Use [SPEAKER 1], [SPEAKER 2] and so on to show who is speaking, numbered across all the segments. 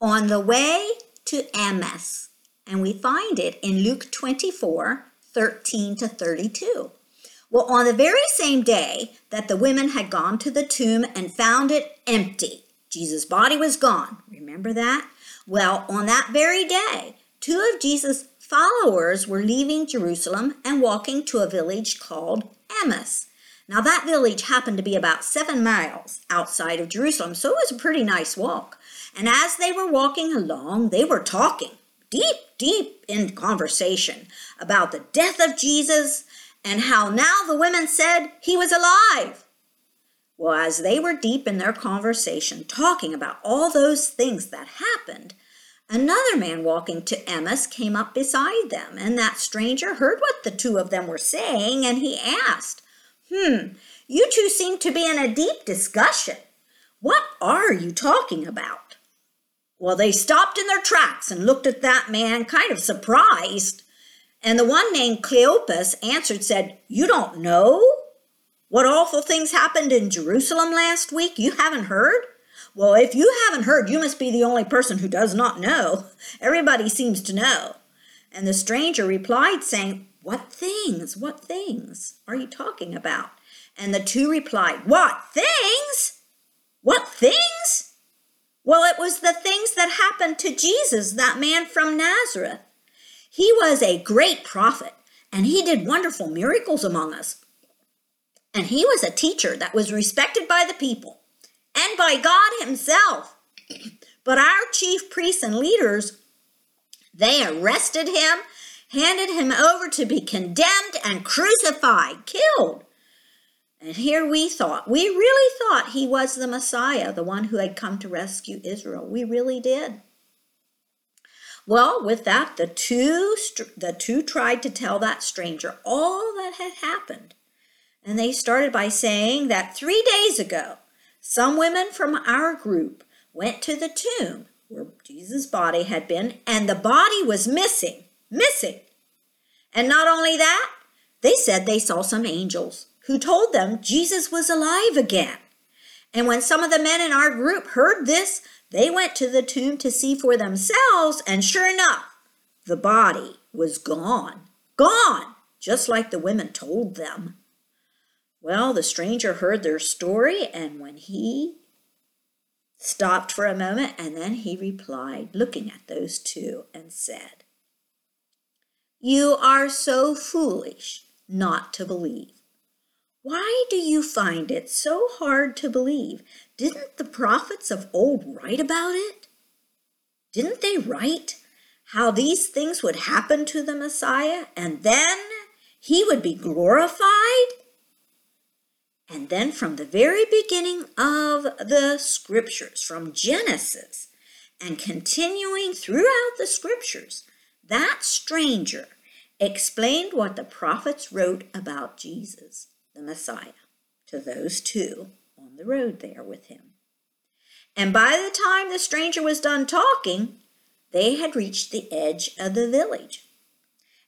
[SPEAKER 1] on the way to Emmaus. And we find it in Luke 24 13 to 32. Well, on the very same day that the women had gone to the tomb and found it empty, Jesus' body was gone. Remember that? Well, on that very day, two of Jesus' followers were leaving Jerusalem and walking to a village called Emmaus. Now, that village happened to be about seven miles outside of Jerusalem, so it was a pretty nice walk. And as they were walking along, they were talking deep, deep in conversation about the death of Jesus and how now the women said he was alive. Well, as they were deep in their conversation, talking about all those things that happened, another man walking to Emmaus came up beside them, and that stranger heard what the two of them were saying, and he asked, Hmm, you two seem to be in a deep discussion. What are you talking about? Well, they stopped in their tracks and looked at that man, kind of surprised. And the one named Cleopas answered, said, You don't know? What awful things happened in Jerusalem last week? You haven't heard? Well, if you haven't heard, you must be the only person who does not know. Everybody seems to know. And the stranger replied, saying, What things, what things are you talking about? And the two replied, What things? What things? Well, it was the things that happened to Jesus, that man from Nazareth. He was a great prophet, and he did wonderful miracles among us. And he was a teacher that was respected by the people and by God himself. But our chief priests and leaders, they arrested him, handed him over to be condemned and crucified, killed. And here we thought, we really thought he was the Messiah, the one who had come to rescue Israel. We really did. Well, with that, the two the two tried to tell that stranger all that had happened. And they started by saying that 3 days ago, some women from our group went to the tomb where Jesus' body had been and the body was missing, missing. And not only that, they said they saw some angels who told them Jesus was alive again. And when some of the men in our group heard this, they went to the tomb to see for themselves, and sure enough, the body was gone. Gone! Just like the women told them. Well, the stranger heard their story, and when he stopped for a moment, and then he replied, looking at those two, and said, You are so foolish not to believe. Why do you find it so hard to believe? Didn't the prophets of old write about it? Didn't they write how these things would happen to the Messiah and then he would be glorified? And then from the very beginning of the scriptures, from Genesis and continuing throughout the scriptures, that stranger explained what the prophets wrote about Jesus the Messiah, to those two on the road there with him. And by the time the stranger was done talking, they had reached the edge of the village.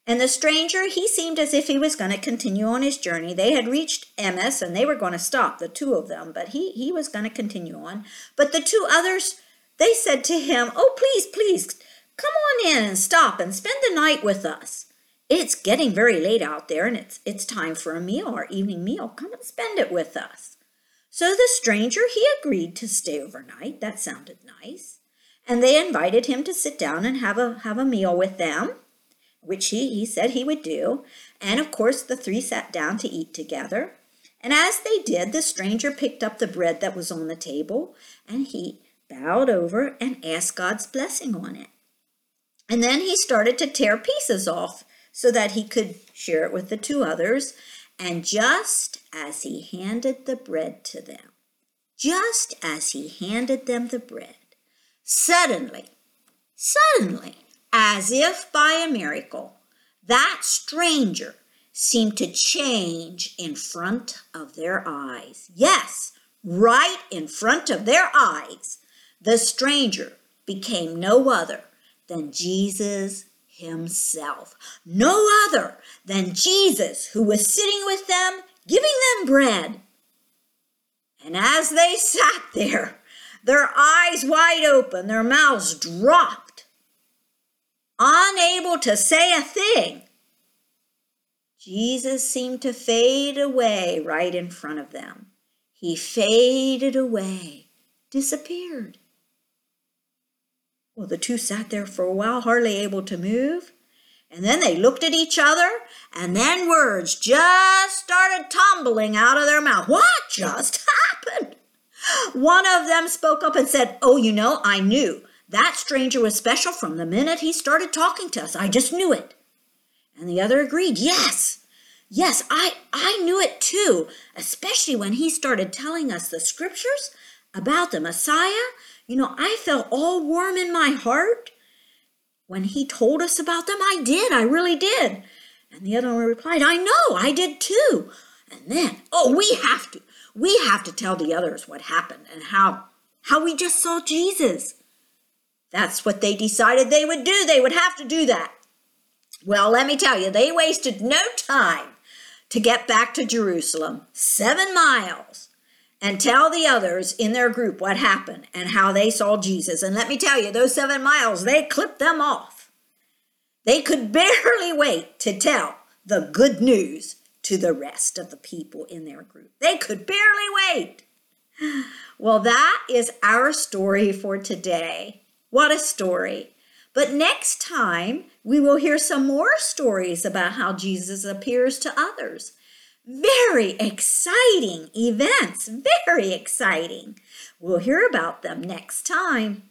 [SPEAKER 1] And the stranger, he seemed as if he was going to continue on his journey. They had reached Emmaus and they were going to stop, the two of them, but he, he was going to continue on. But the two others, they said to him, Oh, please, please, come on in and stop and spend the night with us. It's getting very late out there and it's it's time for a meal, our evening meal. Come and spend it with us. So the stranger, he agreed to stay overnight. That sounded nice. And they invited him to sit down and have a have a meal with them, which he, he said he would do. And of course the three sat down to eat together. And as they did, the stranger picked up the bread that was on the table and he bowed over and asked God's blessing on it. And then he started to tear pieces off so that he could share it with the two others. And just as he handed the bread to them, just as he handed them the bread, suddenly, suddenly, as if by a miracle, that stranger seemed to change in front of their eyes. Yes, right in front of their eyes. The stranger became no other than Jesus himself, no other than Jesus, who was sitting with them, giving them bread. And as they sat there, their eyes wide open, their mouths dropped, unable to say a thing. Jesus seemed to fade away right in front of them. He faded away, disappeared. Well, the two sat there for a while, hardly able to move. And then they looked at each other, and then words just started tumbling out of their mouth. What just happened? One of them spoke up and said, Oh, you know, I knew that stranger was special from the minute he started talking to us. I just knew it. And the other agreed, Yes, yes, I, I knew it too, especially when he started telling us the scriptures about the Messiah. You know, I felt all warm in my heart. When he told us about them, I did, I really did. And the other one replied, I know, I did too. And then, oh, we have to, we have to tell the others what happened and how, how we just saw Jesus. That's what they decided they would do. They would have to do that. Well, let me tell you, they wasted no time to get back to Jerusalem, seven miles and tell the others in their group what happened and how they saw Jesus. And let me tell you, those seven miles, they clipped them off. They could barely wait to tell the good news to the rest of the people in their group. They could barely wait. Well, that is our story for today. What a story. But next time, we will hear some more stories about how Jesus appears to others very exciting events, very exciting. We'll hear about them next time.